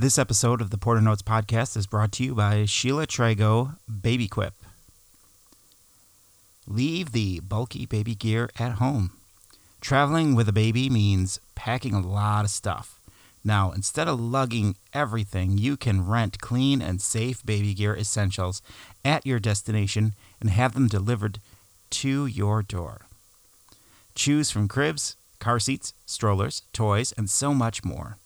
This episode of the Porter Notes podcast is brought to you by Sheila Trago Baby Quip. Leave the bulky baby gear at home. Traveling with a baby means packing a lot of stuff. Now, instead of lugging everything, you can rent clean and safe baby gear essentials at your destination and have them delivered to your door. Choose from cribs, car seats, strollers, toys, and so much more.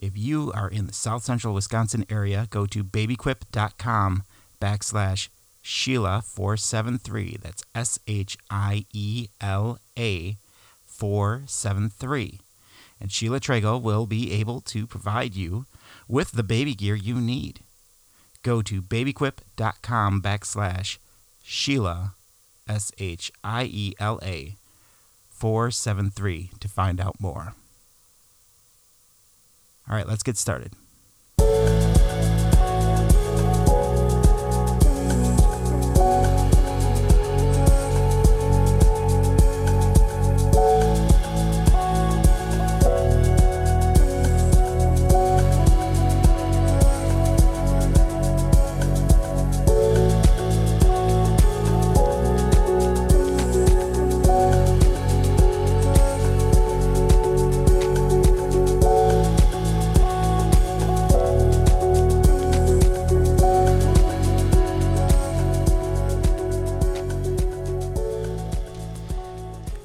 If you are in the south central Wisconsin area, go to babyquip.com backslash Sheila 473. That's S H I E L A 473. And Sheila Trago will be able to provide you with the baby gear you need. Go to babyquip.com backslash Sheila, S H I E L A 473 to find out more. All right, let's get started.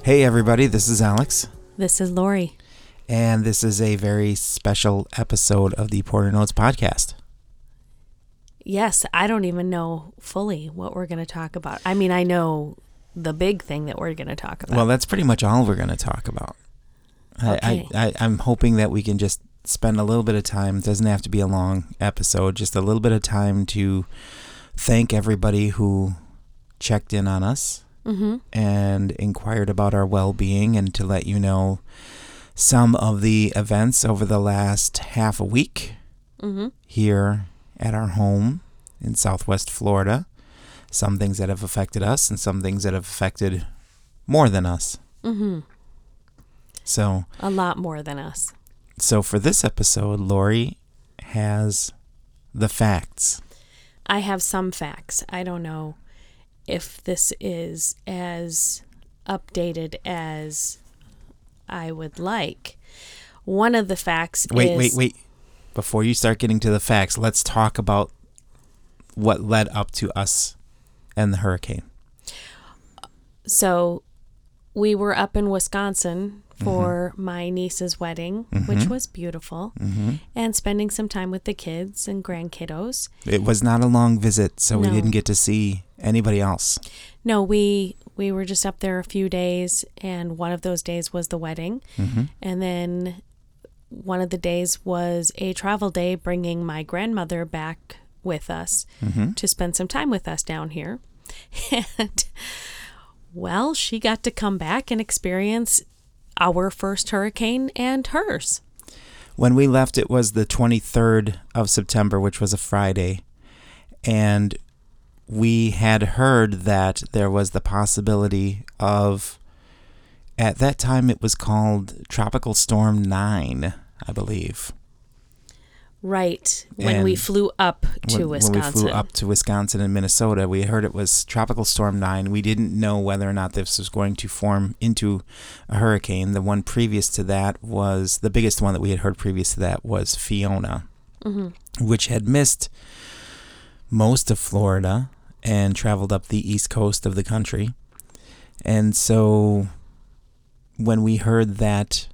Hey, everybody, this is Alex, This is Laurie. and this is a very special episode of the Porter Notes podcast. Yes, I don't even know fully what we're going to talk about. I mean, I know the big thing that we're going to talk about. Well, that's pretty much all we're going to talk about. Okay. I, I, I'm hoping that we can just spend a little bit of time. It doesn't have to be a long episode, just a little bit of time to thank everybody who checked in on us mm-hmm. and inquired about our well being and to let you know some of the events over the last half a week Mm-hmm. here at our home in southwest Florida. Some things that have affected us and some things that have affected more than us. Mm-hmm. So, A lot more than us. so for this episode, Laurie has the facts. I have some facts. I don't know if this is as updated as I would like. One of the facts Wait, is wait, wait. Before you start getting to the facts, let's talk about what led up to us and the hurricane. So we were up in Wisconsin for mm-hmm. my niece's wedding, mm-hmm. which was beautiful, mm-hmm. and spending some time with the kids and grandkiddos. It was not a long visit, so we didn't get to see anybody else. No, we we were just up there a few days, and one of those days was the wedding, and then one of the days was a travel day, bringing my grandmother back with us to spend some time with us down here, and well, she got to come back and experience our first hurricane and hers. When we left, it was the 23rd of September, which was a Friday. And we had heard that there was the possibility of, at that time, it was called Tropical Storm 9, I believe. Right when we flew up to when, Wisconsin. when we flew up to Wisconsin and Minnesota, we heard it was Tropical Storm 9. We didn't know whether or not this was going to form into a hurricane. The one previous to that was the biggest one that we had heard previous to that was Fiona, which had missed most of Florida and traveled up the east coast of the country. And so when we heard that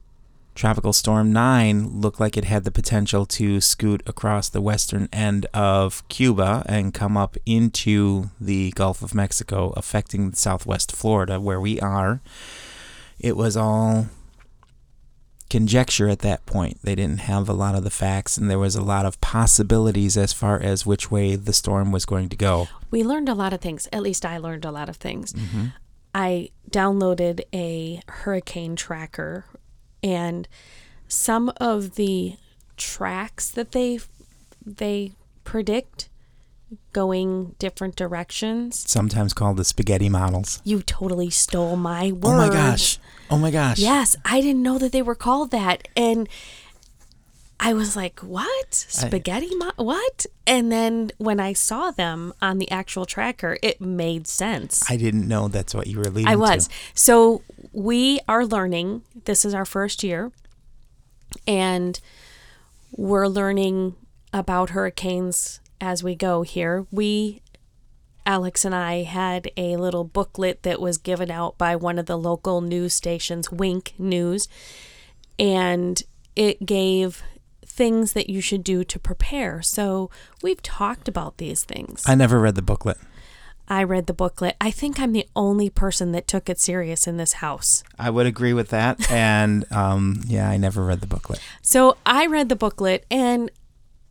Tropical Storm 9 looked like it had the potential to scoot across the western end of Cuba and come up into the Gulf of Mexico, affecting southwest Florida, where we are. It was all conjecture at that point. They didn't have a lot of the facts, and there was a lot of possibilities as far as which way the storm was going to go. we learned a lot of things. At least I learned a lot of things. Mm-hmm. I downloaded a hurricane tracker, and some of the tracks that they they predict going different directions. Sometimes called the spaghetti models. You totally stole my words. Oh my gosh. Oh my gosh. Yes, I didn't know that they were called that. And I was like, "What? Spaghetti? mo- what?" And then when I saw them on the actual tracker, it made sense. I didn't know that's what you were leading I was. to. So we are learning. This is our first year, and we're learning about hurricanes as we go here. We, Alex and I, had a little booklet that was given out by one of the local news stations, Wink News, and it gave things that you should do to prepare. So we've talked about these things. I never read the booklet. I read the booklet. I think I'm the only person that took it serious in this house. I would agree with that. And um, yeah, I never read the booklet. So I read the booklet, and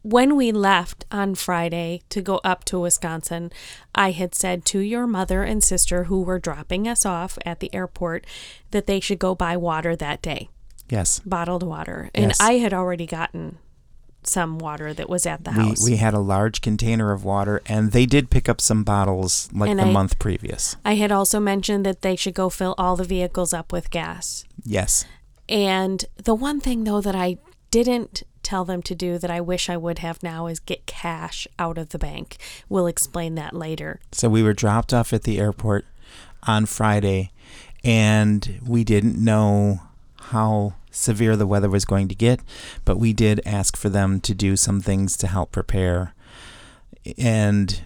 when we left on Friday to go up to Wisconsin, I had said to your mother and sister who were dropping us off at the airport that they should go buy water that day, Yes. bottled water. And Yes. I had already gotten some water that was at the We, house. we had a large container of water, and they did pick up some bottles like And the I- month previous. I had also mentioned that they should go fill all the vehicles up with gas. Yes. And the one thing though that I didn't tell them to do that I wish I would have now is get cash out of the bank. We'll explain that later. So we were dropped off at the airport on Friday, and we didn't know how severe the weather was going to get, but we did ask for them to do some things to help prepare. And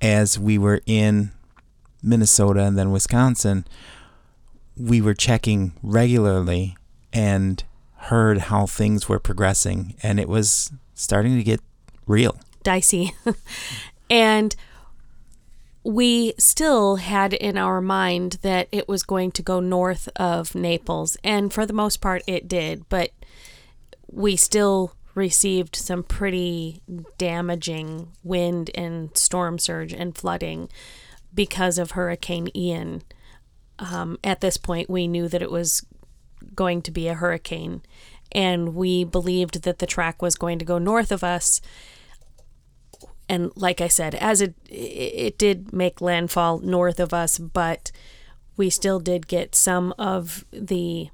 as we were in Minnesota and then Wisconsin, we were checking regularly and heard how things were progressing, and it was starting to get real. Dicey. and we still had in our mind that it was going to go north of Naples. And for the most part, it did. But we still received some pretty damaging wind and storm surge and flooding because of Hurricane Ian. Um, at this point, we knew that it was going to be a hurricane, and we believed that the track was going to go north of us. And like I said, as it it did make landfall north of us, but we still did get some of the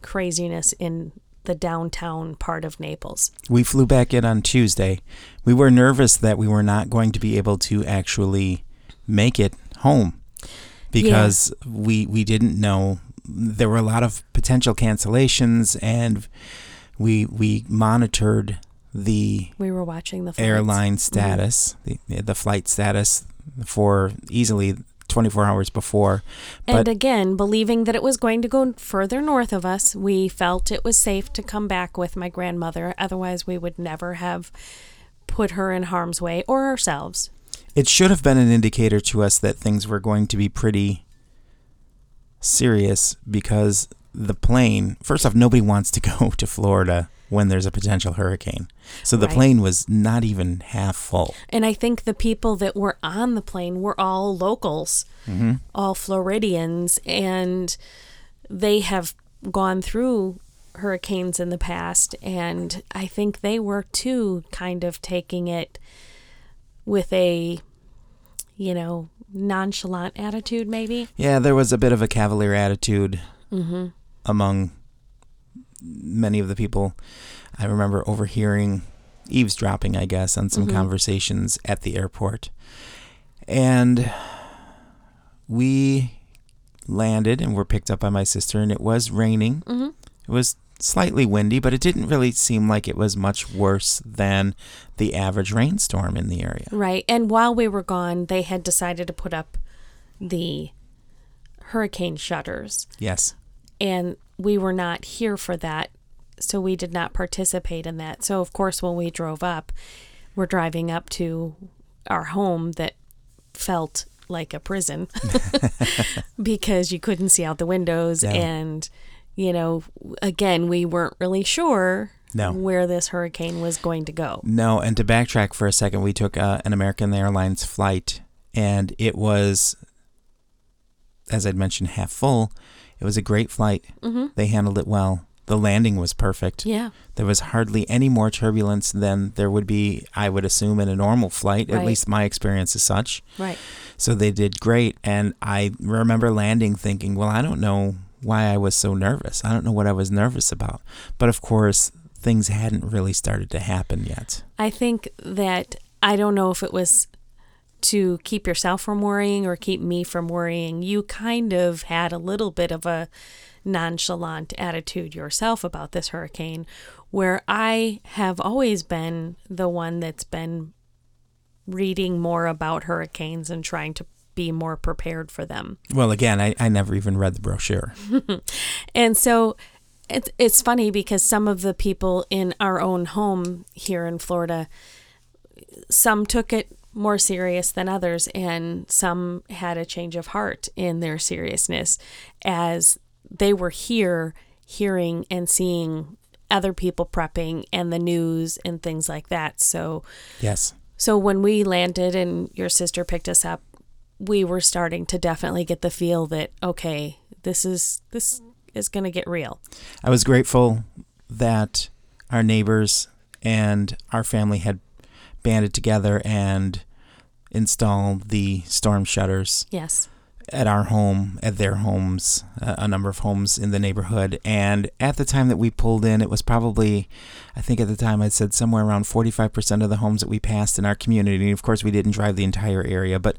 craziness in the downtown part of Naples. We flew back in on Tuesday. We were nervous that we were not going to be able to actually make it home because we we didn't know there were a lot of potential cancellations and we we monitored the We were watching the flights. airline status, mm-hmm. the the flight status for easily 24 hours before. And again, believing that it was going to go further north of us, we felt it was safe to come back with my grandmother. Otherwise, we would never have put her in harm's way or ourselves. it should have been an indicator to us that things were going to be pretty serious because the plane, first off, nobody wants to go to Florida when there's a potential hurricane. So the Right. plane was not even half full. And I think the people that were on the plane were all locals, mm-hmm. all Floridians, and they have gone through hurricanes in the past. And I think they were too kind of taking it with a, you know, nonchalant attitude, maybe. Yeah, there was a bit of a cavalier attitude mm-hmm. among many of the people. I remember overhearing eavesdropping, I guess, on some conversations at the airport. And we landed and were picked up by my sister, and it was raining. Mm-hmm. It was slightly windy, but it didn't really seem like it was much worse than the average rainstorm in the area. Right. And while we were gone, they had decided to put up the hurricane shutters. Yes. And we were not here for that so we did not participate in that so of course when we drove up we're driving up to our home that felt like a prison because you couldn't see out the windows No. and you know again we weren't really sure No. where this hurricane was going to go No, and to backtrack for a second, we took uh, an American Airlines flight, and it was, as I'd mentioned, half full. It was a great flight. Mm-hmm. They handled it well. The landing was perfect. yeah There was hardly any more turbulence than there would be, I would assume, in a normal flight. At least my experience is such. right So they did great. And I remember landing thinking, well, I don't know why I was so nervous. I don't know what I was nervous about. But of course, things hadn't really started to happen yet. I think that I don't know if it was to keep yourself from worrying or keep me from worrying. You kind of had a little bit of a nonchalant attitude yourself about this hurricane, where I have always been the one that's been reading more about hurricanes and trying to be more prepared for them. Well, again, I, I never even read the brochure. and so it's, it's funny because some of the people in our own home here in Florida, some took it more serious than others, and some had a change of heart in their seriousness as they were here hearing and seeing other people prepping and the news and things like that. So, yes. So when we landed and your sister picked us up, we were starting to definitely get the feel that okay, this is this is going to get real. I was grateful that our neighbors and our family had banded together and installed the storm shutters. Yes. At our home, at their homes, uh, a number of homes in the neighborhood. And at the time that we pulled in, it was probably, I think at the time I said somewhere around 45% of the homes that we passed in our community. And of course, we didn't drive the entire area, but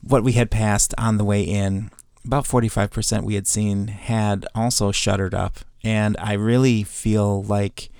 what we had passed on the way in, about 45% we had seen had also shuttered up. And I really feel like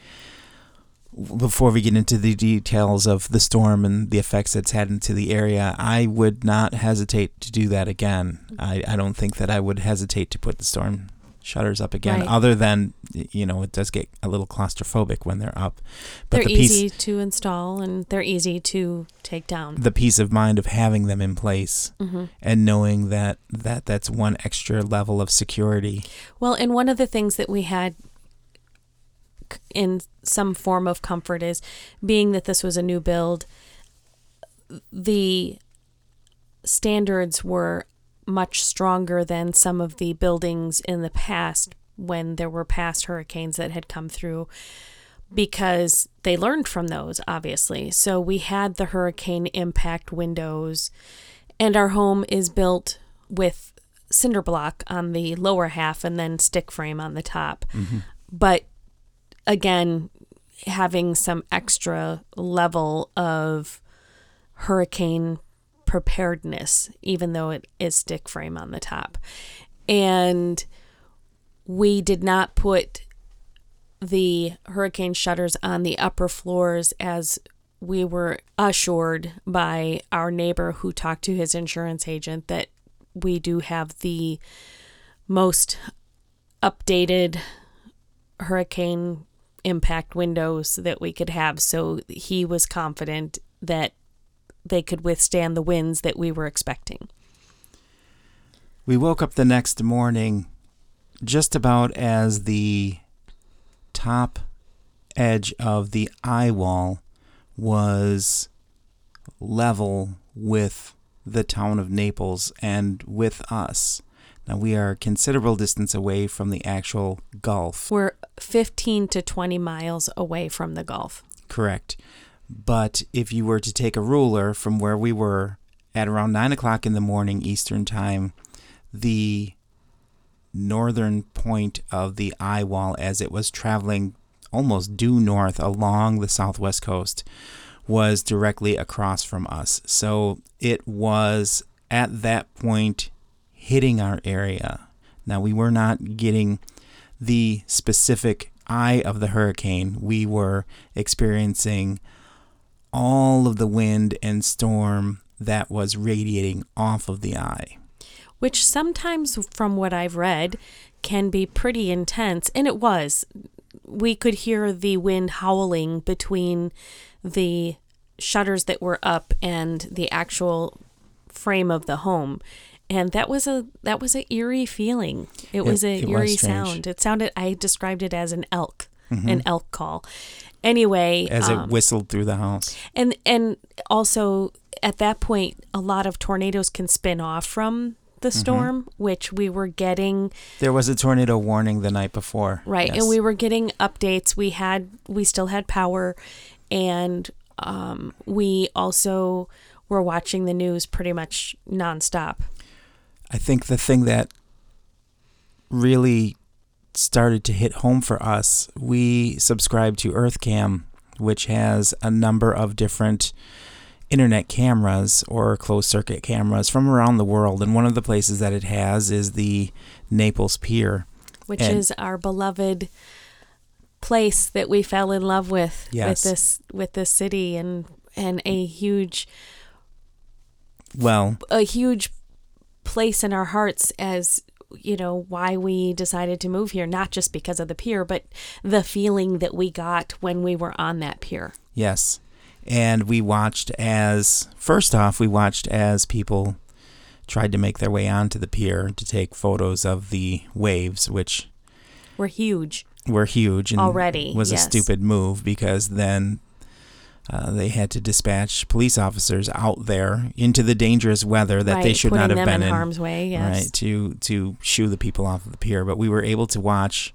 before we get into the details of the storm and the effects it's had into the area, I would not hesitate to do that again. I, I don't think that I would hesitate to put the storm shutters up again, right. other than, you know, it does get a little claustrophobic when they're up. But they're the piece, easy to install and they're easy to take down. The peace of mind of having them in place mm-hmm. and knowing that, that that's one extra level of security. Well, and one of the things that we had in some form of comfort is being that this was a new build, the standards were much stronger than some of the buildings in the past when there were past hurricanes that had come through because they learned from those, obviously. So we had the hurricane impact windows, and our home is built with cinder block on the lower half and then stick frame on the top. Mm-hmm. But again, having some extra level of hurricane preparedness, even though it is stick frame on the top. And we did not put the hurricane shutters on the upper floors as we were assured by our neighbor who talked to his insurance agent that we do have the most updated hurricane impact windows that we could have. So he was confident that they could withstand the winds that we were expecting. We woke up the next morning just about as the top edge of the eye wall was level with the town of Naples and with us. Now we are a considerable distance away from the actual Gulf. We're 15 to 20 miles away from the Gulf. Correct. But if you were to take a ruler from where we were at around 9 o'clock in the morning Eastern Time, the northern point of the eye wall as it was traveling almost due north along the southwest coast was directly across from us. So it was at that point hitting our area. Now, we were not getting the specific eye of the hurricane, we were experiencing all of the wind and storm that was radiating off of the eye. Which sometimes, from what I've read, can be pretty intense. And it was. We could hear the wind howling between the shutters that were up and the actual frame of the home and that was a that was a eerie feeling. It, it was a it eerie was sound. It sounded. I described it as an elk, mm-hmm. an elk call. Anyway, as um, it whistled through the house, and and also at that point, a lot of tornadoes can spin off from the mm-hmm. storm, mm-hmm. which we were getting. There was a tornado warning the night before, right? Yes. And we were getting updates. We had we still had power, and um, we also were watching the news pretty much nonstop. I think the thing that really started to hit home for us, we subscribe to EarthCam, which has a number of different internet cameras or closed circuit cameras from around the world. And one of the places that it has is the Naples Pier, which and, is our beloved place that we fell in love with yes. with this with this city and and a huge well a huge place in our hearts as you know why we decided to move here not just because of the pier but the feeling that we got when we were on that pier. Yes. And we watched as first off we watched as people tried to make their way onto the pier to take photos of the waves which were huge. were huge and already was yes. a stupid move because then uh, they had to dispatch police officers out there into the dangerous weather that right, they should not have been in, harm's way. Yes. Right to to shoo the people off of the pier, but we were able to watch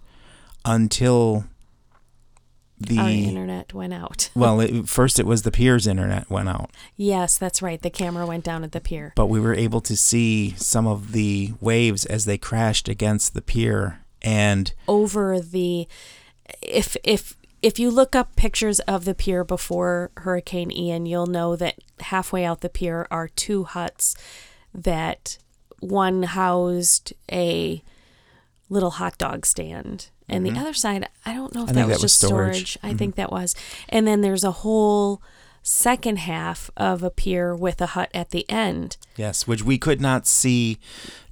until the Our internet went out. well, it, first it was the pier's internet went out. Yes, that's right. The camera went down at the pier. But we were able to see some of the waves as they crashed against the pier and over the if if if you look up pictures of the pier before Hurricane Ian, you'll know that halfway out the pier are two huts that one housed a little hot dog stand. And Mhm. the other side, I don't know if that was that was just storage. storage. I Mhm. think that was. And then there's a whole second half of a pier with a hut at the end. yes, which we could not see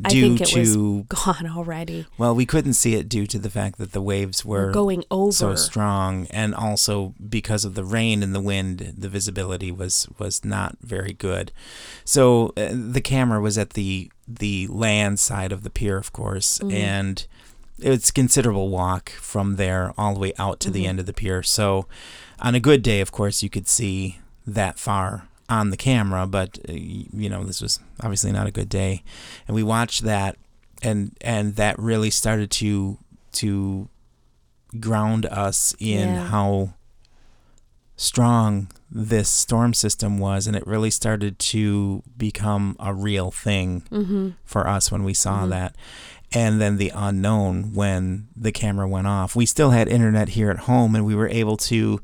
I due think it was to gone already. well, we couldn't see it due to the fact that the waves were going over. so strong and also because of the rain and the wind the visibility was was not very good so uh, the camera was at the the land side of the pier of course Mhm. and it's a considerable walk from there all the way out to the Mhm. end of the pier so on a good day of course you could see that far on the camera but uh, you know this was obviously not a good day and we watched that and and that really started to to ground us in Yeah. how strong this storm system was and it really started to become a real thing Mm-hmm. for us when we saw Mhm. that and then the unknown when the camera went off we still had internet here at home and we were able to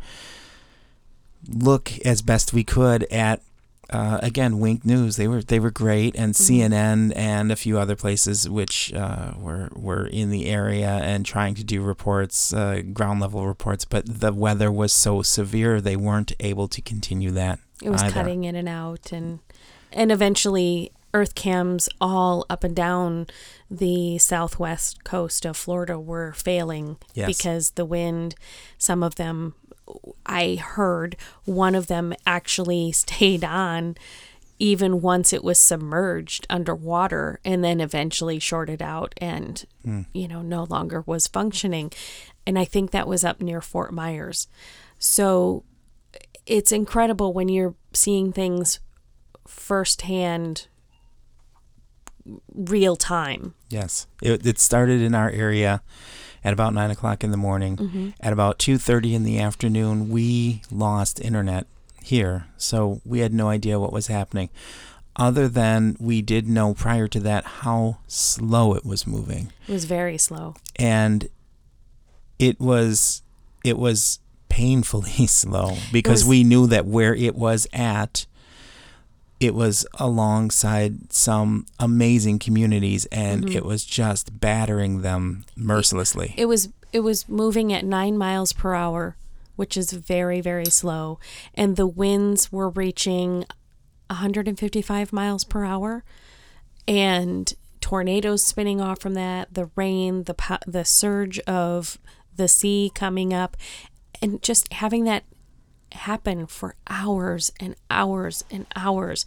look as best we could at uh, again Wink News they were they were great and Mhm. CNN and a few other places which uh, were were in the area and trying to do reports uh, ground level reports but the weather was so severe they weren't able to continue that It was either. cutting in and out, and and eventually earth cams all up and down the southwest coast of Florida were failing Yes. because the wind. Some of them, I heard one of them actually stayed on even once it was submerged underwater and then eventually shorted out and Hmm. you know no longer was functioning. And i think that was up near fort myers. So it's incredible when you're seeing things firsthand real time. Yes, it, it started in our area at about nine o'clock in the morning. Mm-hmm. At about two thirty in the afternoon, we lost internet here, so we had no idea what was happening. Other than we did know prior to that how slow it was moving, it was very slow and it was it was painfully slow because was- we knew that where it was at it was alongside some amazing communities and Mhm. it was just battering them mercilessly it was it was moving at nine miles per hour which is very very slow and the winds were reaching 155 miles per hour and tornadoes spinning off from that the rain the po- the surge of the sea coming up and just having that happen for hours and hours and hours.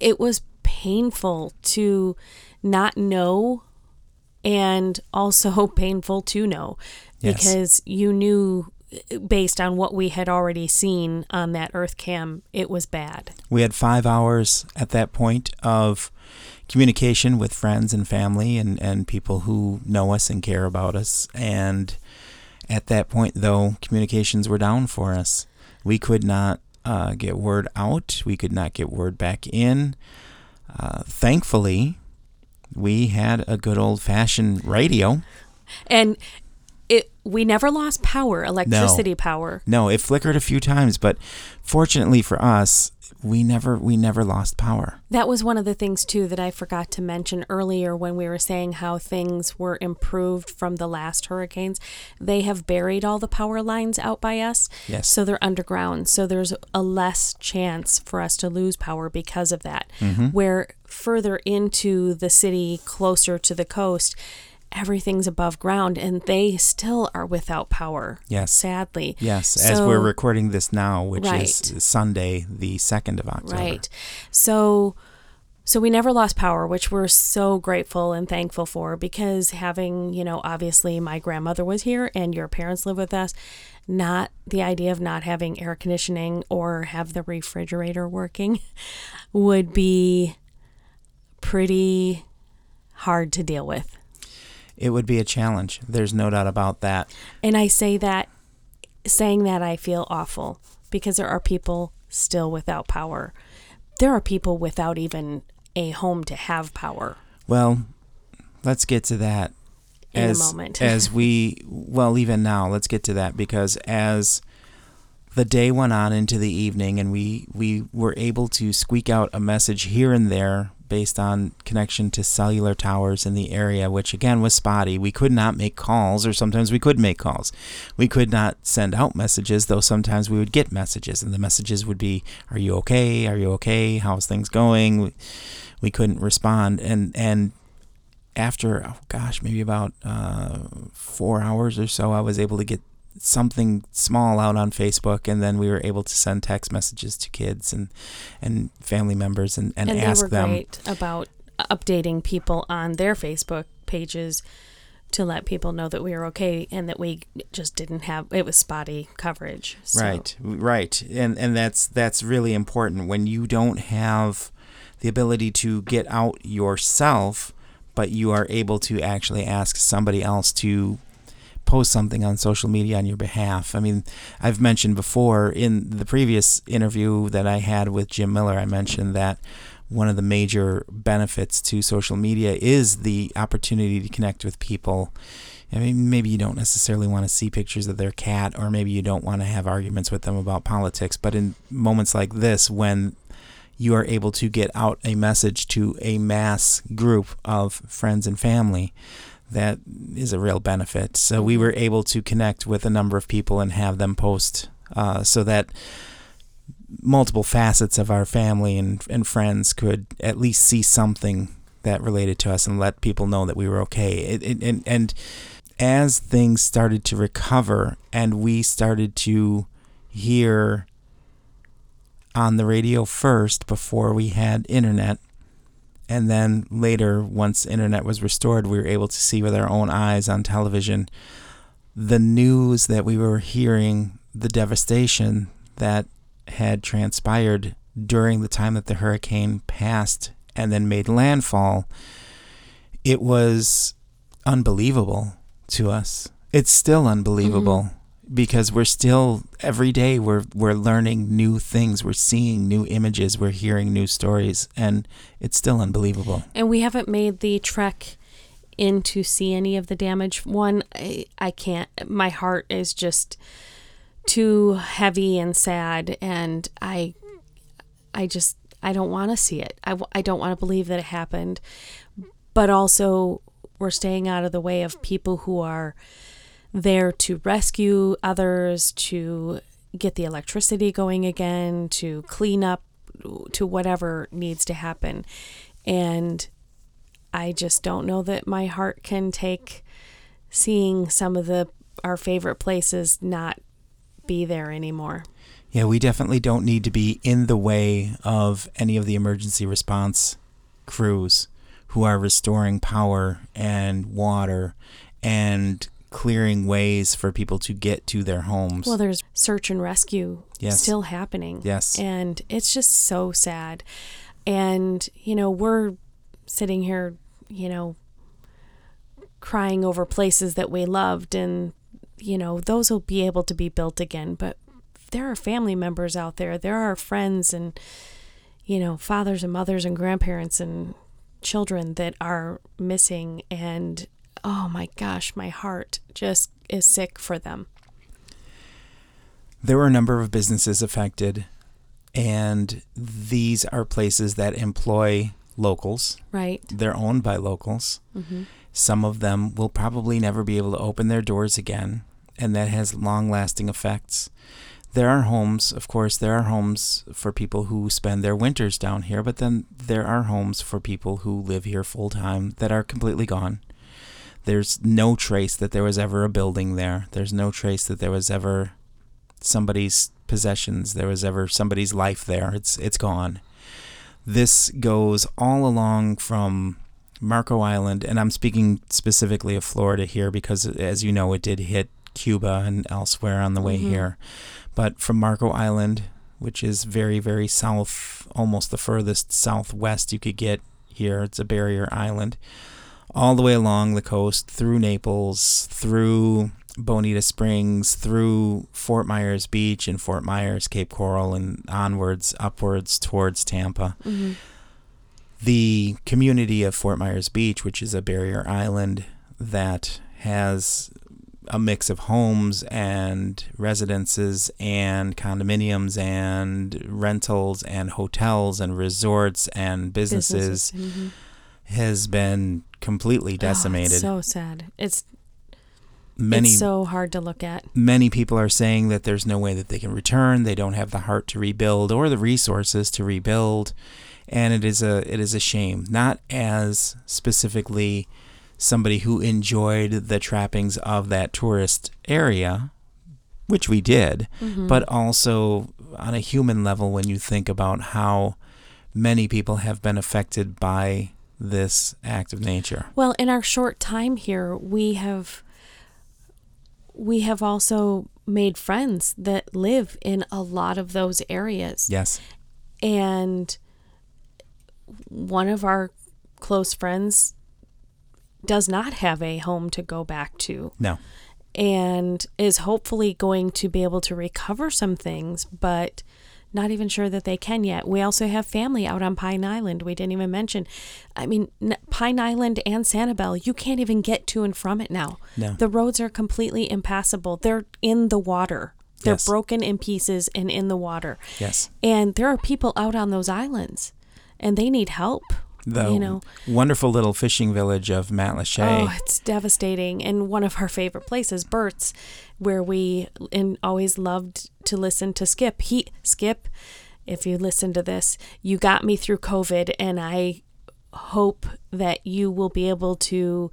It was painful to not know and also painful to know Yes. because you knew based on what we had already seen on that earth cam it was bad. We had five hours at that point of communication with friends and family and, and people who know us and care about us. And at that point though communications were down for us we could not uh, get word out. We could not get word back in. Uh, thankfully we had a good old fashioned radio. And it we never lost power, electricity power. No, it flickered a few times, but fortunately for us, we never we never lost power. That was one of the things too that I forgot to mention earlier when we were saying how things were improved from the last hurricanes. They have buried all the power lines out by us. Yes. So they're underground. So there's a less chance for us to lose power because of that. Mm-hmm. Where further into the city closer to the coast everything's above ground and they still are without power. Yes. Sadly. Yes, as we're recording this now, which Right. is Sunday, the 2nd of October. Right. So so we never lost power, which we're so grateful and thankful for because having, you know, obviously my grandmother was here and your parents live with us, not the idea of not having air conditioning or have the refrigerator working would be pretty hard to deal with. It would be a challenge. There's no doubt about that. And I say that, saying that, I feel awful because there are people still without power. There are people without even a home to have power. Well, let's get to that In a moment. as we well even now. Let's get to that because as the day went on into the evening, and we we were able to squeak out a message here and there based on connection to cellular towers in the area, which again was spotty. We could not make calls, or sometimes we could make calls. We could not send out messages, though sometimes we would get messages, and the messages would be, "Are you okay? Are you okay? How's things going?" We, we couldn't respond, and and after oh gosh, maybe about uh, four hours or so, I was able to get something small out on Facebook, and then we were able to send text messages to kids and and family members and, and, and ask were them. great about updating people on their Facebook pages to let people know that we were okay and that we just didn't have it was spotty coverage. So, Right, right, and and that's that's really important when you don't have the ability to get out yourself, but you are able to actually ask somebody else to post something on social media on your behalf. I mean, I've mentioned before in the previous interview that I had with Jim Miller, I mentioned that one of the major benefits to social media is the opportunity to connect with people. I mean, maybe you don't necessarily want to see pictures of their cat, or maybe you don't want to have arguments with them about politics. But in moments like this, when you are able to get out a message to a mass group of friends and family, that is a real benefit. So we were able to connect with a number of people and have them post uh, so that multiple facets of our family and, and friends could at least see something that related to us and let people know that we were okay. It, it, and, and as things started to recover and we started to hear on the radio first before we had internet, and then later, once internet was restored, we were able to see with our own eyes on television the news that we were hearing, the devastation that had transpired during the time that the hurricane passed and then made landfall. It was unbelievable to us. It's still unbelievable mm-hmm. Because we're still every day we're we're learning new things, we're seeing new images, we're hearing new stories and it's still unbelievable. And we haven't made the trek in to see any of the damage. One, I, I can't. My heart is just too heavy and sad, and I, I just, I don't want to see it. I, I don't want to believe that it happened. But also, we're staying out of the way of people who are there to rescue others, to get the electricity going again, to clean up, to whatever needs to happen. And I just don't know that my heart can take seeing some of the our favorite places not be there anymore. Yeah, we definitely don't need to be in the way of any of the emergency response crews who are restoring power and water and clearing ways for people to get to their homes. Well, there's search and rescue Yes. still happening. Yes. And it's just so sad. And, you know, we're sitting here, you know, crying over places that we loved and, you know, those will be able to be built again. But there are family members out there, there are friends and, you know, fathers and mothers and grandparents and children that are missing. And oh my gosh, my heart just is sick for them. There were a number of businesses affected, and these are places that employ locals. Right. They're owned by locals. Mm-hmm. Some of them will probably never be able to open their doors again, and that has long lasting effects. There are homes, of course, there are homes for people who spend their winters down here, but then there are homes for people who live here full time that are completely gone. There's no trace that there was ever a building there. There's no trace that there was ever somebody's possessions. There was ever somebody's life there. It's it's gone. This goes all along from Marco Island, and I'm speaking specifically of Florida here because, as you know, it did hit Cuba and elsewhere on the way Mhm. here. But from Marco Island, which is very, very south, almost the furthest southwest you could get here, it's a barrier island, all the way along the coast, through Naples, through Bonita Springs, through Fort Myers Beach and Fort Myers, Cape Coral, and onwards, upwards towards Tampa Mm-hmm. the community of Fort Myers Beach, which is a barrier island that has a mix of homes and residences and condominiums and rentals and hotels and resorts and businesses, Mhm. Has been completely Oh, decimated. it's so sad. It's many it's so hard to look at. many people are saying that there's no way that they can return. They don't have the heart to rebuild or the resources to rebuild, and it is a it is a shame. Not as specifically somebody who enjoyed the trappings of that tourist area, which we did, Mhm. but also on a human level when you think about how many people have been affected by this act of nature. Well, in our short time here, we have we have also made friends that live in a lot of those areas. Yes. And one of our close friends does not have a home to go back to No. and is hopefully going to be able to recover some things, but not even sure that they can yet. We also have family out on Pine Island. We didn't even mention. I mean, Pine Island and Sanibel, you can't even get to and from it now. No. The roads are completely impassable. They're in the water. They're Yes. broken in pieces and in the water. Yes. And there are people out on those islands and they need help. The you know. wonderful little fishing village of Matlacha. Oh, it's devastating. And one of our favorite places, Bert's, where we and always loved to listen to Skip. He Skip, if you listen to this, you got me through COVID, and I hope that you will be able to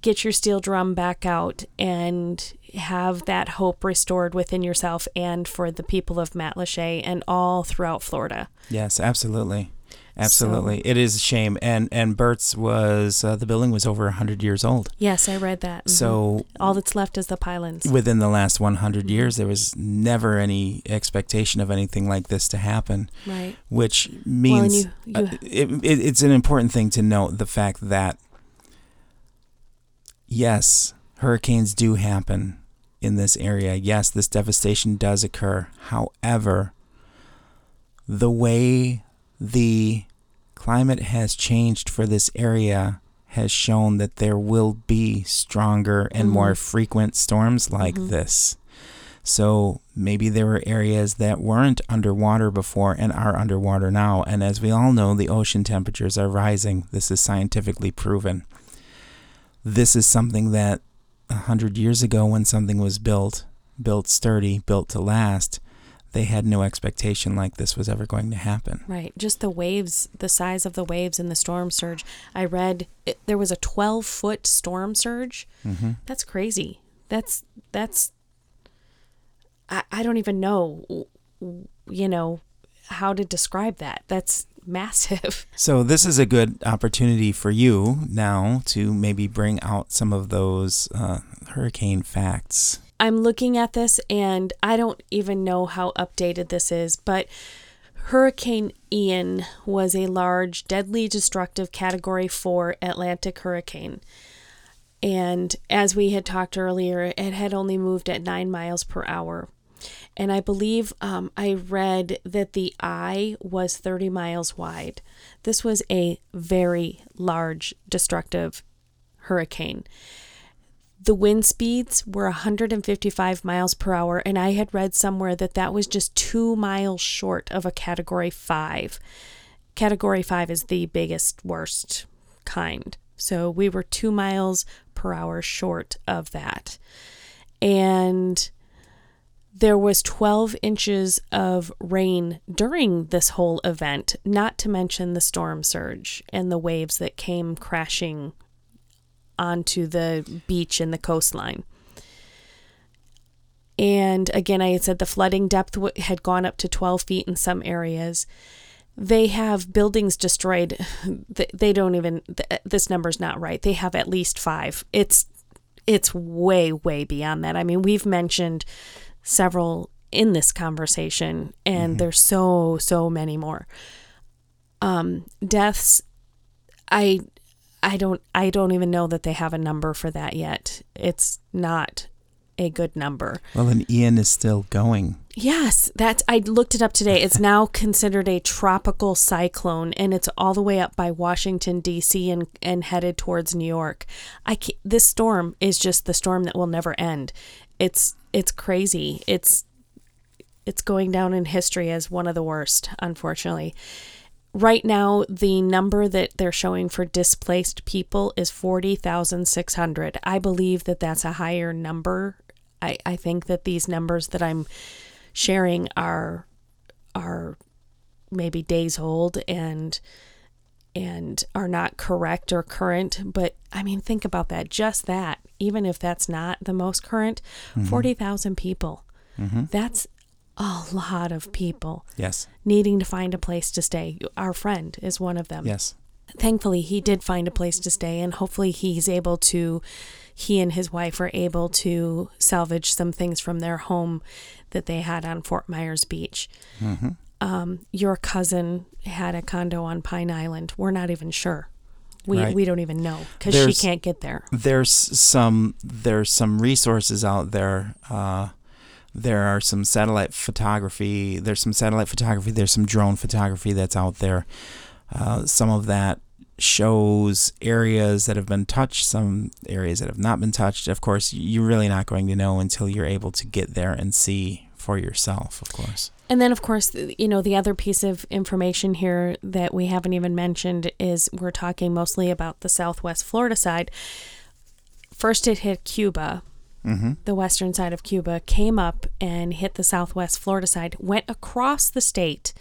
get your steel drum back out and have that hope restored within yourself and for the people of Matlacha and all throughout Florida. Yes, absolutely, absolutely. It is a shame, and and Bert's was uh, the building was over hundred years old. Yes, I read that. So all that's left is the pylons. within the last one hundred years, there was never any expectation of anything like this to happen, Right. which Well, means you, you uh, it, it, it's an important thing to note the fact that yes, hurricanes do happen in this area. Yes, this devastation does occur. However, the way the climate has changed for this area has shown that there will be stronger and more Mhm. frequent storms like Mhm. this. So maybe there were areas that weren't underwater before and are underwater now. And as we all know, the ocean temperatures are rising. This is scientifically proven. This is something that a hundred years ago, when something was built, built sturdy, built to last, they had no expectation like this was ever going to happen. Right. Just the waves, the size of the waves in the storm surge. I read it, there was a 12 foot storm surge. hmm That's crazy. That's, that's, I, I don't even know, you know, how to describe that. That's massive. So this is a good opportunity for you now to maybe bring out some of those uh, hurricane facts. I'm looking at this and I don't even know how updated this is, but Hurricane Ian was a large, deadly destructive Category 4 Atlantic hurricane. And as we had talked earlier, it had only moved at nine miles per hour. And I believe um, I read that the eye was 30 miles wide. This was a very large, destructive hurricane The wind speeds were 155 miles per hour, and I had read somewhere that that was just two miles short of a category five. Category five is the biggest, worst kind. So we were two miles per hour short of that. And there was 12 inches of rain during this whole event, not to mention the storm surge and the waves that came crashing onto the beach and the coastline. And again, I had said the flooding depth had gone up to 12 feet in some areas. They have buildings destroyed. They don't even, this number's not right. They have at least five. It's, it's way, way beyond that. I mean, we've mentioned several in this conversation, and mm-hmm. there's so, so many more. Um, deaths, I I don't I don't even know that they have a number for that yet. It's not a good number. Well, and Ian is still going. Yes, that I looked it up today. It's now considered a tropical cyclone, and it's all the way up by Washington D.C. and and headed towards New York. I this storm is just the storm that will never end. It's it's crazy. It's it's going down in history as one of the worst, unfortunately right now the number that they're showing for displaced people is 40,600. I believe that that's a higher number. I, I think that these numbers that I'm sharing are are maybe days old and and are not correct or current but i mean think about that just that even if that's not the most current mm-hmm. 40,000 people mm-hmm. that's a lot of people. Yes. Needing to find a place to stay. Our friend is one of them. Yes. Thankfully, he did find a place to stay, and hopefully, he's able to, he and his wife are able to salvage some things from their home that they had on Fort Myers Beach. Mm-hmm. Um, your cousin had a condo on Pine Island. We're not even sure. We, right. we don't even know because she can't get there. There's some there's some resources out there. Uh, there are some satellite photography. There's some satellite photography. There's some drone photography that's out there. Uh, some of that shows areas that have been touched, some areas that have not been touched. Of course, you're really not going to know until you're able to get there and see for yourself, of course. And then, of course, you know, the other piece of information here that we haven't even mentioned is we're talking mostly about the southwest Florida side. First, it hit Cuba, mm-hmm. the western side of Cuba, came up and hit the southwest Florida side, went across the state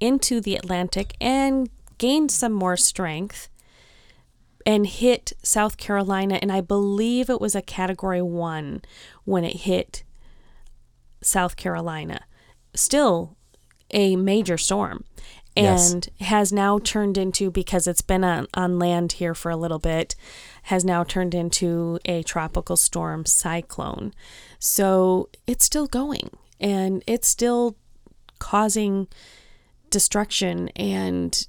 into the Atlantic and gained some more strength and hit South Carolina. And I believe it was a category one when it hit South Carolina. Still a major storm and yes. has now turned into because it's been on, on land here for a little bit has now turned into a tropical storm cyclone. So it's still going and it's still causing destruction and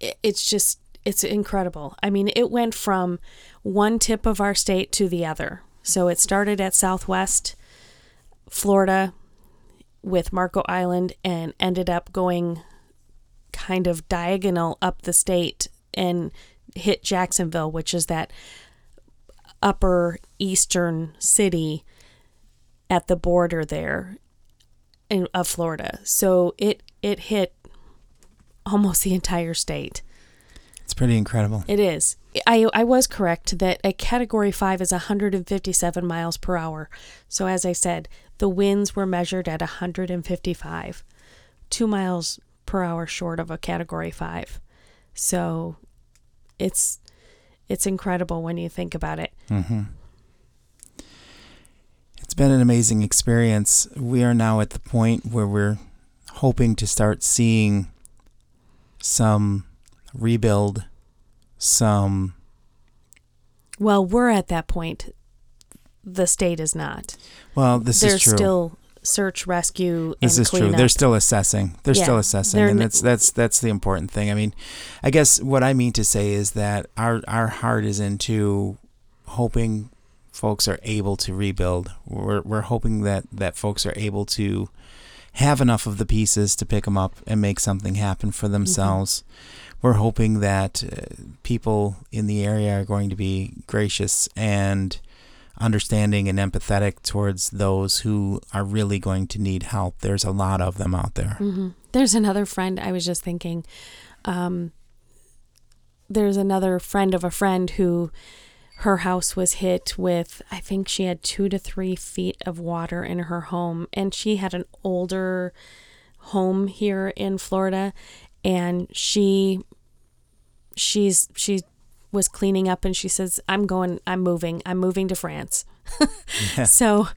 it's just it's incredible. I mean it went from one tip of our state to the other. So it started at southwest florida with Marco Island and ended up going kind of diagonal up the state and hit Jacksonville, which is that upper eastern city at the border there in, of Florida. So it it hit almost the entire state. It's pretty incredible. It is. I, I was correct that a category 5 is 157 miles per hour. So, as I said, the winds were measured at 155, two miles per hour short of a category 5. So, it's it's incredible when you think about it. Mm-hmm. It's been an amazing experience. We are now at the point where we're hoping to start seeing some rebuild, some well, we're at that point. The state is not. Well, this There's is true. still search, rescue, this is true. They're still assessing. They're yeah, still assessing, they're and that's that's that's the important thing. I mean, I guess what I mean to say is that our our heart is into hoping folks are able to rebuild. We're we're hoping that that folks are able to have enough of the pieces to pick them up and make something happen for themselves. We're hoping that uh, people in the area are going to be gracious and understanding and empathetic towards those who are really going to need help. There's a lot of them out there. Mm-hmm. There's another friend, I was just thinking, um, there's another friend of a friend who her house was hit with, I think she had two to three feet of water in her home. And she had an older home here in Florida. And she, she's, she was cleaning up and she says, I'm going, I'm moving, I'm moving to France. yeah. So,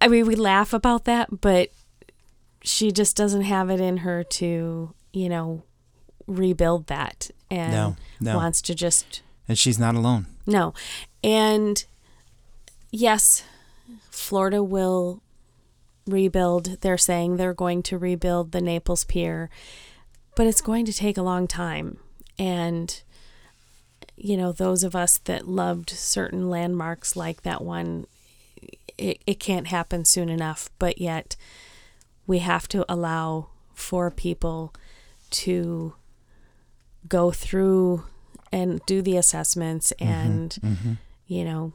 I mean, we laugh about that, but she just doesn't have it in her to, you know, rebuild that and no, no. wants to just. And she's not alone. No. And yes, Florida will rebuild. They're saying they're going to rebuild the Naples Pier, but it's going to take a long time. And, you know, those of us that loved certain landmarks like that one, it, it can't happen soon enough. But yet, we have to allow for people to go through and do the assessments mm-hmm, and mm-hmm, mm-hmm. you know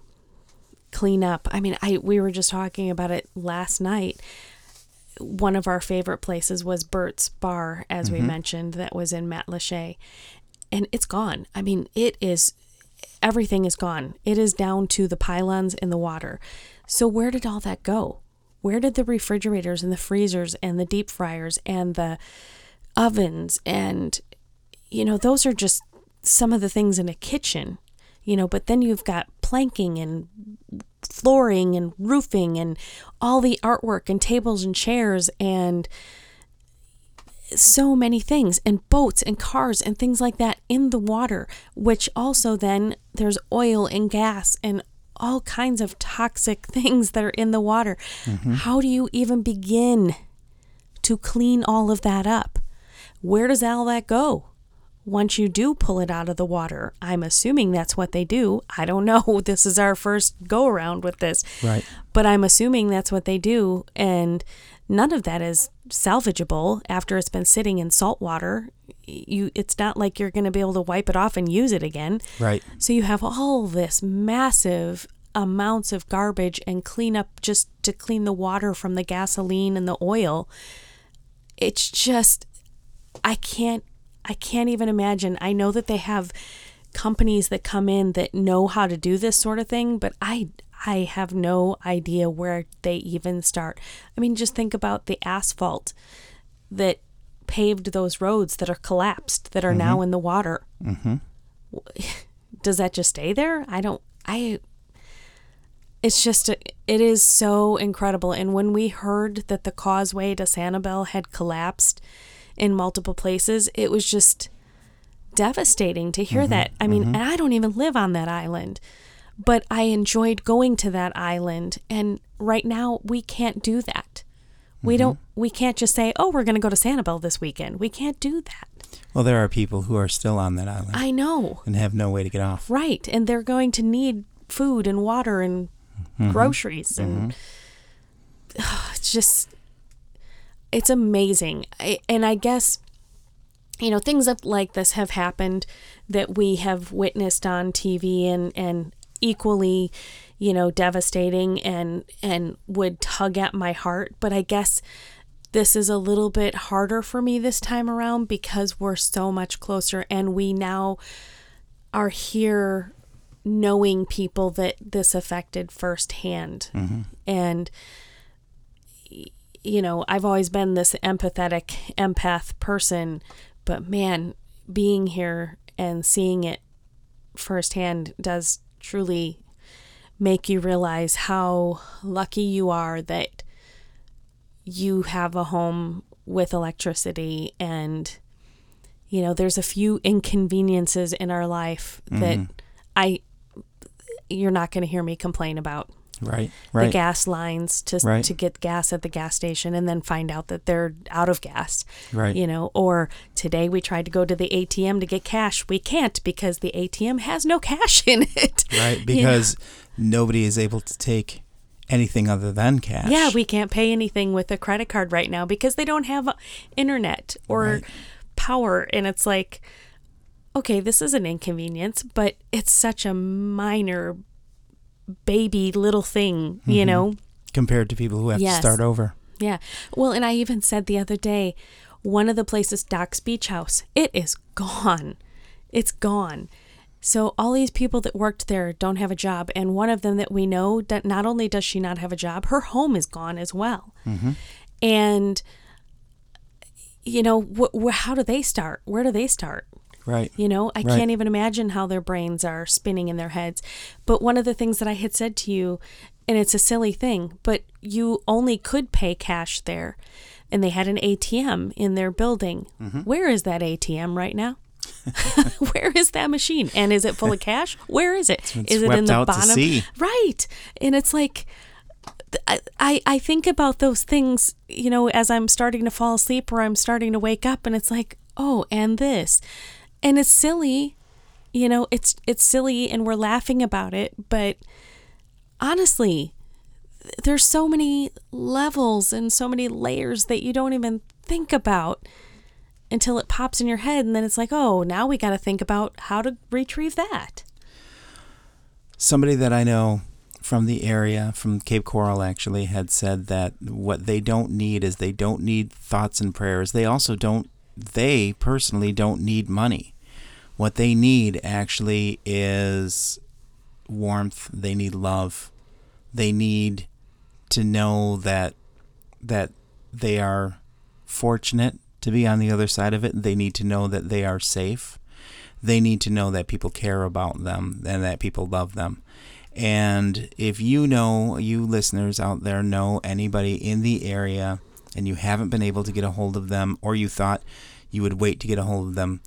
clean up. I mean, I we were just talking about it last night. One of our favorite places was Bert's Bar, as we mm-hmm. mentioned, that was in Matlacha, and it's gone. I mean, it is everything is gone. It is down to the pylons in the water. So where did all that go? Where did the refrigerators and the freezers and the deep fryers and the ovens and you know, those are just some of the things in a kitchen, you know, but then you've got planking and flooring and roofing and all the artwork and tables and chairs and so many things and boats and cars and things like that in the water, which also then there's oil and gas and all kinds of toxic things that are in the water. Mm-hmm. How do you even begin to clean all of that up? Where does all that go? once you do pull it out of the water. I'm assuming that's what they do. I don't know. This is our first go around with this. Right. But I'm assuming that's what they do. And none of that is salvageable after it's been sitting in salt water. You it's not like you're going to be able to wipe it off and use it again. Right. So you have all this massive amounts of garbage and clean up just to clean the water from the gasoline and the oil. It's just I can't I can't even imagine. I know that they have companies that come in that know how to do this sort of thing, but I I have no idea where they even start. I mean, just think about the asphalt that paved those roads that are collapsed that are mm-hmm. now in the water. Mm-hmm. Does that just stay there? I don't. I. It's just a, it is so incredible. And when we heard that the causeway to Sanibel had collapsed, in multiple places. It was just devastating to hear mm-hmm, that. I mean, mm-hmm. and I don't even live on that island, but I enjoyed going to that island. And right now, we can't do that. We mm-hmm. don't. We can't just say, "Oh, we're going to go to Sanibel this weekend." We can't do that. Well, there are people who are still on that island. I know. And have no way to get off. Right, and they're going to need food and water and mm-hmm. groceries and mm-hmm. it's just it's amazing. I, and I guess you know things like this have happened that we have witnessed on TV and and equally you know devastating and and would tug at my heart but I guess this is a little bit harder for me this time around because we're so much closer and we now are here knowing people that this affected firsthand mm-hmm. and you know, I've always been this empathetic empath person, but man, being here and seeing it firsthand does truly make you realize how lucky you are that you have a home with electricity and you know there's a few inconveniences in our life that mm. I you're not going to hear me complain about right, right. the gas lines to right. to get gas at the gas station and then find out that they're out of gas. Right. You know, or today we tried to go to the ATM to get cash. We can't because the ATM has no cash in it. Right, because nobody is able to take anything other than cash. Yeah, we can't pay anything with a credit card right now because they don't have uh, internet or Right. power. And it's like, okay, this is an inconvenience, but it's such a minor baby little thing, Mm-hmm. you know? compared to people who have Yes. to start over. Yeah. Well, and I even said the other day, one of the places, Doc's Beach House, it is gone. It's gone. So all these people that worked there don't have a job, and one of them that we know that not only does she not have a job, her home is gone as well. And you know, wh- wh- how do they start? Where do they start? Right. You know, I Right. can't even imagine how their brains are spinning in their heads. But one of the things that I had said to you, and it's a silly thing, but you only could pay cash there. And they had an ATM in their building. Mm-hmm. Where is that ATM right now? Where is that machine? And is it full of cash? Where is it? Is it in the bottom? Right. And it's like I, I I think about those things, you know, as I'm starting to fall asleep or I'm starting to wake up and it's like, oh, and this. And it's silly, you know, it's it's silly and we're laughing about it, but honestly, there's so many levels and so many layers that you don't even think about until it pops in your head and then it's like, oh, now we got to think about how to retrieve that. Somebody that I know from the area, from Cape Coral actually, had said that what they don't need is they don't need thoughts and prayers. They also don't, they personally don't need money. What they need actually is warmth. They need love. They need to know that that they are fortunate to be on the other side of it. They need to know that they are safe. They need to know that people care about them and that people love them. And if you know, you listeners out there know anybody in the area and you haven't been able to get a hold of them or you thought you would wait to get a hold of them,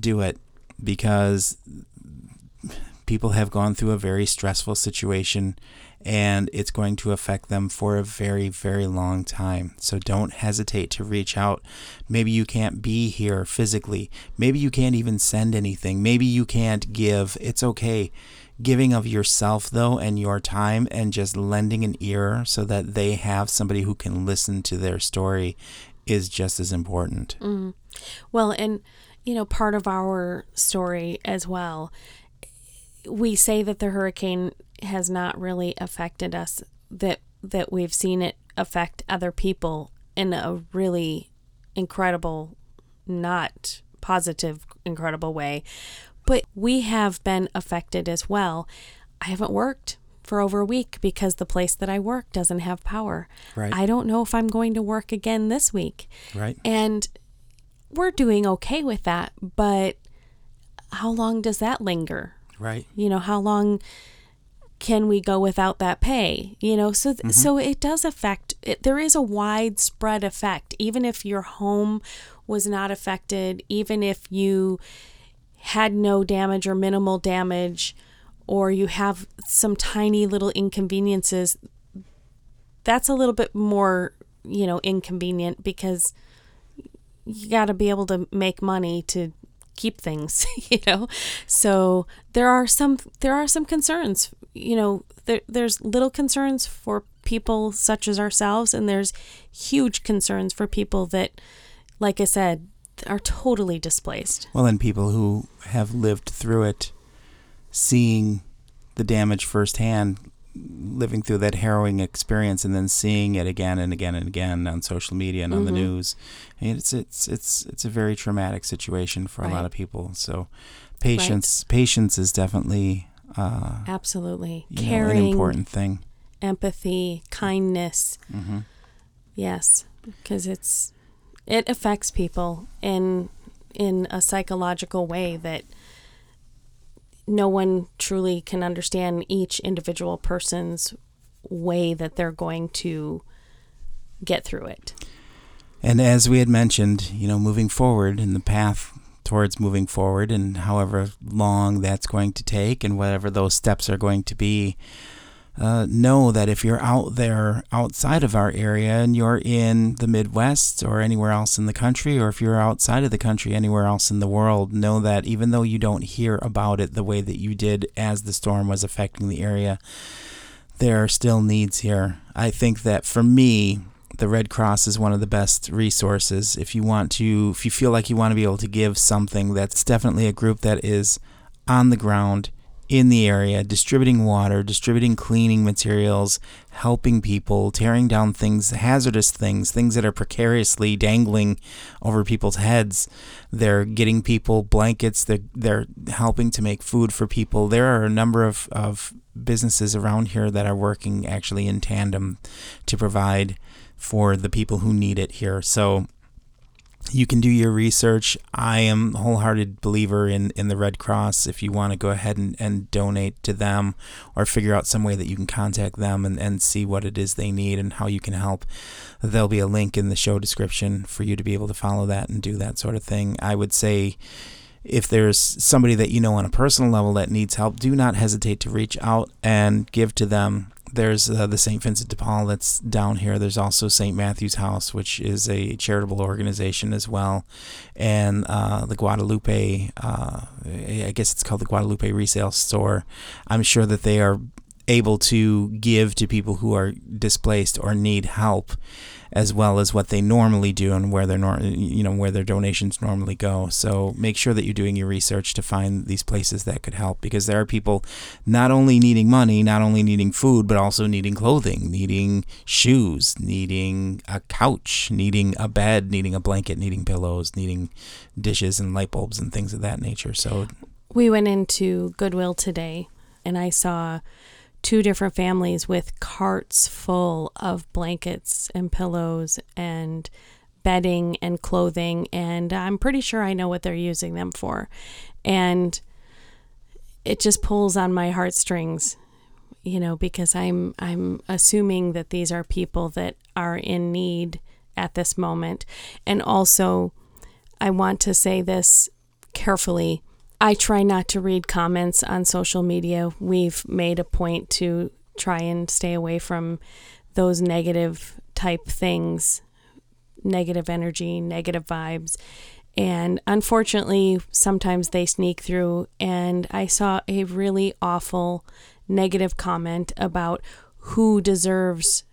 do it because people have gone through a very stressful situation and it's going to affect them for a very, very long time. So don't hesitate to reach out. Maybe you can't be here physically. Maybe you can't even send anything. Maybe you can't give. It's okay. Giving of yourself, though, and your time, and just lending an ear so that they have somebody who can listen to their story is just as important. Mm-hmm. Well, and you know, part of our story as well, we say that the hurricane has not really affected us that that we've seen it affect other people in a really incredible not positive incredible way. But we have been affected as well. I haven't worked for over a week because the place that I work doesn't have power. Right. I don't know if I'm going to work again this week. Right? And we're doing okay with that, but how long does that linger? Right. You know, how long can we go without that pay? You know, so mm-hmm. so it does affect it, there is a widespread effect even if your home was not affected, even if you had no damage or minimal damage or you have some tiny little inconveniences that's a little bit more, you know, inconvenient because you got to be able to make money to keep things you know? So there are some there are some concerns you know there, there's little concerns for people such as ourselves and there's huge concerns for people that like i said are totally displaced Well, and people who have lived through it, seeing the damage firsthand, living through that harrowing experience, and then seeing it again and again and again on social media and on the news. It's it's it's it's a very traumatic situation for a lot of people. So, patience patience is definitely uh, absolutely you know, an caring important thing. empathy kindness hmm Yes, because it's it affects people in in a psychological way that no one truly can understand each individual person's way that they're going to get through it. And as we had mentioned, you know, moving forward in the path towards moving forward and however long that's going to take and whatever those steps are going to be, uh, know that if you're out there outside of our area and you're in the Midwest or anywhere else in the country, or if you're outside of the country anywhere else in the world, know that even though you don't hear about it the way that you did as the storm was affecting the area, there are still needs here. I think that for me, the Red Cross is one of the best resources. If you want to, if you feel like you want to be able to give something, that's definitely a group that is on the ground in the area, distributing water, distributing cleaning materials, helping people, tearing down things, hazardous things, things that are precariously dangling over people's heads. They're getting people blankets, they're, they're helping to make food for people. There are a number of, of businesses around here that are working actually in tandem to provide for the people who need it here. So you can do your research. I am a wholehearted believer in, in the Red Cross. If you want to go ahead and, and donate to them or figure out some way that you can contact them and, and see what it is they need and how you can help, there'll be a link in the show description for you to be able to follow that and do that sort of thing. I would say if there's somebody that you know on a personal level that needs help, do not hesitate to reach out and give to them there's uh, the St. Vincent de Paul that's down here. There's also St. Matthew's House, which is a charitable organization as well, and uh, the Guadalupe. Uh, I guess it's called the Guadalupe Resale Store. I'm sure that they are able to give to people who are displaced or need help as well as what they normally do and where their nor- you know where their donations normally go. So make sure that you're doing your research to find these places that could help because there are people not only needing money, not only needing food, but also needing clothing, needing shoes, needing a couch, needing a bed, needing a blanket, needing pillows, needing dishes and light bulbs and things of that nature. So we went into Goodwill today and I saw two different families with carts full of blankets and pillows and bedding and clothing and I'm pretty sure I know what they're using them for. And it just pulls on my heartstrings, you know, because I'm I'm assuming that these are people that are in need at this moment. And also I want to say this carefully I try not to read comments on social media. We've made a point to try and stay away from those negative type things, negative energy, negative vibes. And unfortunately, sometimes they sneak through. And I saw a really awful negative comment about who deserves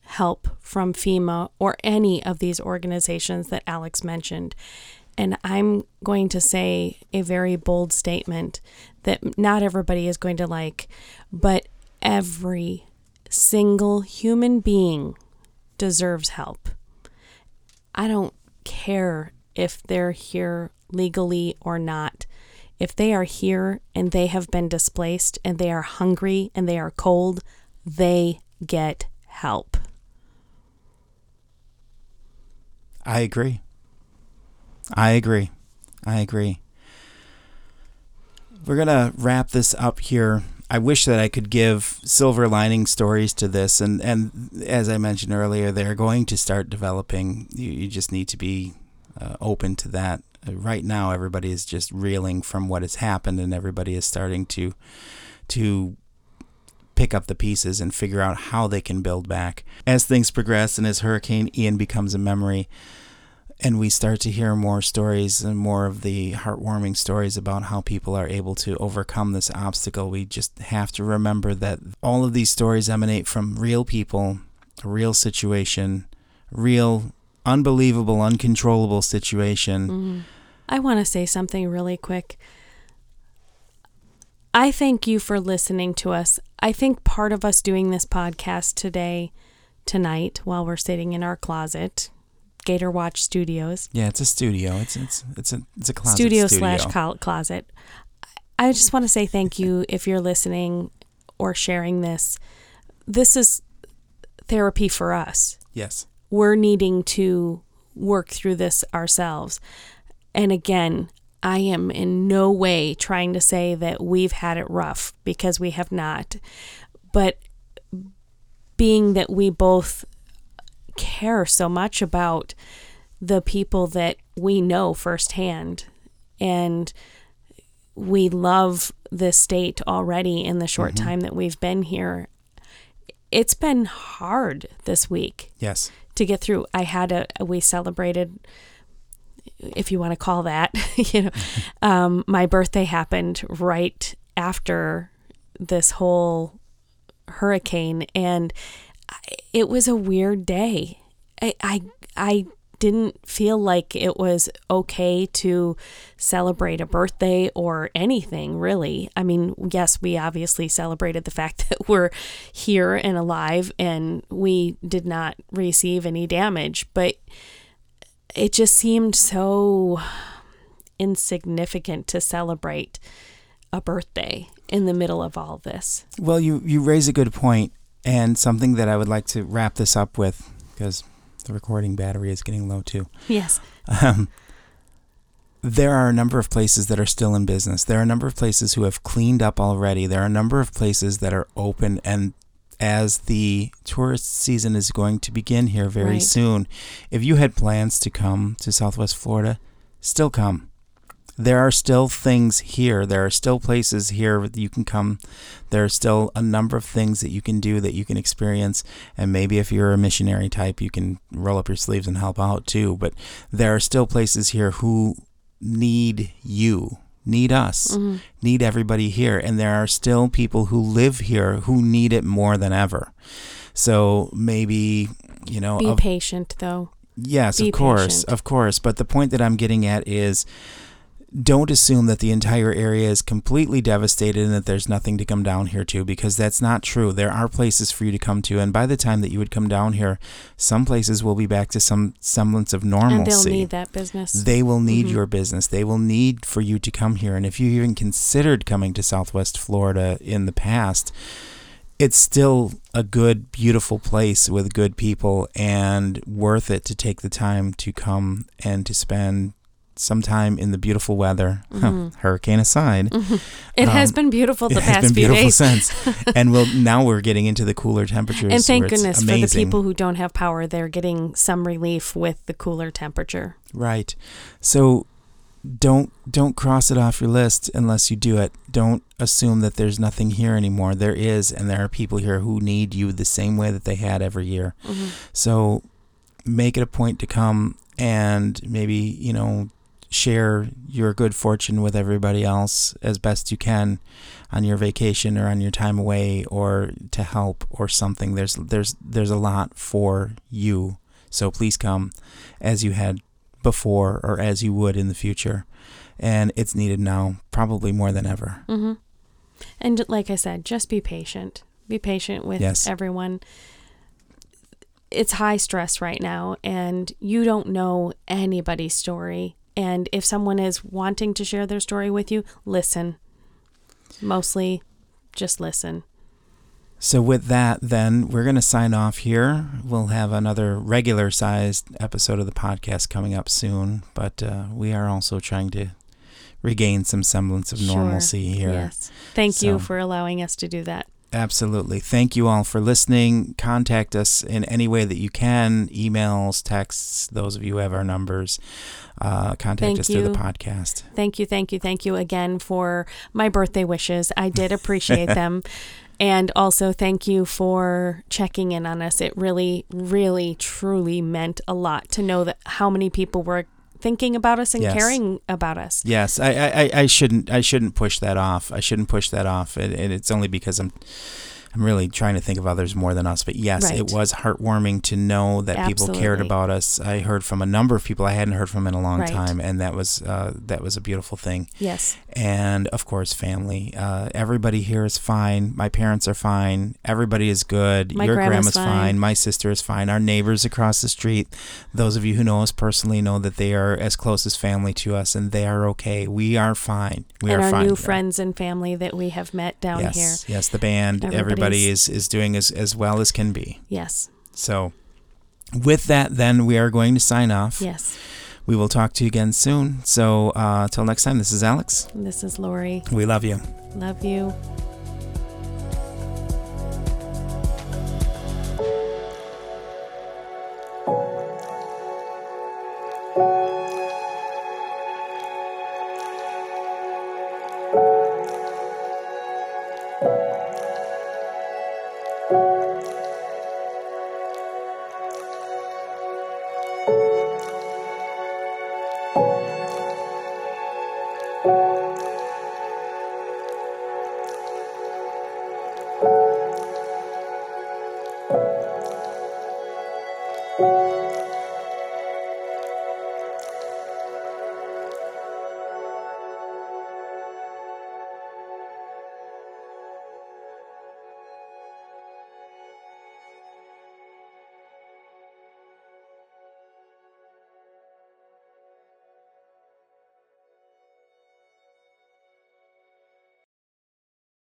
help from FEMA or any of these organizations that Alex mentioned. And I'm going to say a very bold statement that not everybody is going to like, but every single human being deserves help. I don't care if they're here legally or not. If they are here and they have been displaced and they are hungry and they are cold, they get help. I agree. I agree. I agree. We're going to wrap this up here. I wish that I could give silver lining stories to this. And, and as I mentioned earlier, they're going to start developing. You, you just need to be uh, open to that. Uh, right now, everybody is just reeling from what has happened, and everybody is starting to to pick up the pieces and figure out how they can build back. As things progress and as Hurricane Ian becomes a memory, and we start to hear more stories and more of the heartwarming stories about how people are able to overcome this obstacle. We just have to remember that all of these stories emanate from real people, a real situation, real, unbelievable, uncontrollable situation. Mm-hmm. I want to say something really quick. I thank you for listening to us. I think part of us doing this podcast today, tonight, while we're sitting in our closet, Gator Watch Studios. Yeah, it's a studio. It's it's it's a it's a closet studio, studio. slash closet. I just want to say thank you if you're listening or sharing this. This is therapy for us. Yes. We're needing to work through this ourselves. And again, I am in no way trying to say that we've had it rough because we have not. But being that we both care so much about the people that we know firsthand. And we love the state already in the short mm-hmm. time that we've been here. It's been hard this week yes. to get through. I had a we celebrated if you want to call that you know um, my birthday happened right after this whole hurricane, and it was a weird day. I, I, I didn't feel like it was okay to celebrate a birthday or anything really. I mean, yes, we obviously celebrated the fact that we're here and alive and we did not receive any damage, but it just seemed so insignificant to celebrate a birthday in the middle of all this. Well, you you raise a good point and something that I would like to wrap this up with because the recording battery is getting low too. Yes. Um, there are a number of places that are still in business. There are a number of places who have cleaned up already. There are a number of places that are open and as the tourist season is going to begin here very Right. soon, if you had plans to come to Southwest Florida, still come. There are still things here. There are still places here that you can come. There are still a number of things that you can do that you can experience. And maybe if you're a missionary type, you can roll up your sleeves and help out too. But there are still places here who need you, need us, mm-hmm. need everybody here. And there are still people who live here who need it more than ever. So maybe, you know, Be of- patient though. Yes, Be of course, patient. of course. But the point that I'm getting at is don't assume that the entire area is completely devastated and that there's nothing to come down here to because that's not true. There are places for you to come to, and by the time that you would come down here, some places will be back to some semblance of normalcy. And they'll need that business. They will need Mhm. your business. They will need for you to come here. And if you even considered coming to Southwest Florida in the past, it's still a good, beautiful place with good people and worth it to take the time to come and to spend some time in the beautiful weather, Mhm. hurricane aside. it has Um, been beautiful the it has past been few beautiful days. since. and we'll, now we're getting into the cooler temperatures. And thank goodness for the people who don't have power, they're getting some relief with the cooler temperature. Right. So don't don't cross it off your list unless you do it. Don't assume that there's nothing here anymore. There is and there are people here who need you the same way that they had every year. Mhm. So make it a point to come and maybe, you know, share your good fortune with everybody else as best you can on your vacation or on your time away or to help or something. There's there's there's a lot for you. So please come as you had before or as you would in the future. And it's needed now, probably more than ever. hmm And like I said, just be patient. Be patient with Yes. everyone. It's high stress right now, and you don't know anybody's story. And if someone is wanting to share their story with you, listen. Mostly just listen. So with that, then we're going to sign off here. We'll have another regular sized episode of the podcast coming up soon, but uh, we are also trying to regain some semblance of Sure. normalcy here. Yes. Thank you for allowing us to do that. Absolutely. Thank you all for listening. Contact us in any way that you can emails, texts, those of you who have our numbers. Uh, contact Thank us through the podcast. Thank you, thank you, thank you again for my birthday wishes. I did appreciate them. And also, thank you for checking in on us. It really, really, truly meant a lot to know that how many people were thinking about us and Yes. caring about us. Yes, I, I, I- shouldn't I shouldn't push that off. I shouldn't push that off. And, and it's only because I'm I'm really trying to think of others more than us. But yes, Right. it was heartwarming to know that people cared about us. I heard from a number of people I hadn't heard from in a long Right. time, and that was uh, that was a beautiful thing. Yes. And of course, family. Uh, everybody here is fine. My parents are fine. Everybody is good. My Your grandma's fine. fine. My sister is fine. Our neighbors across the street. Those of you who know us personally know that they are as close as family to us, and they are okay. We are fine. We and are our fine. new friends and family that we have met down yes, here. yes, the band. Everybody Everybody's- is is doing as as well as can be. Yes. So, with that, then we are going to sign off. Yes. We will talk to you again soon. So, uh, till next time. This is Alex. This is Laurie. We love you. Love you.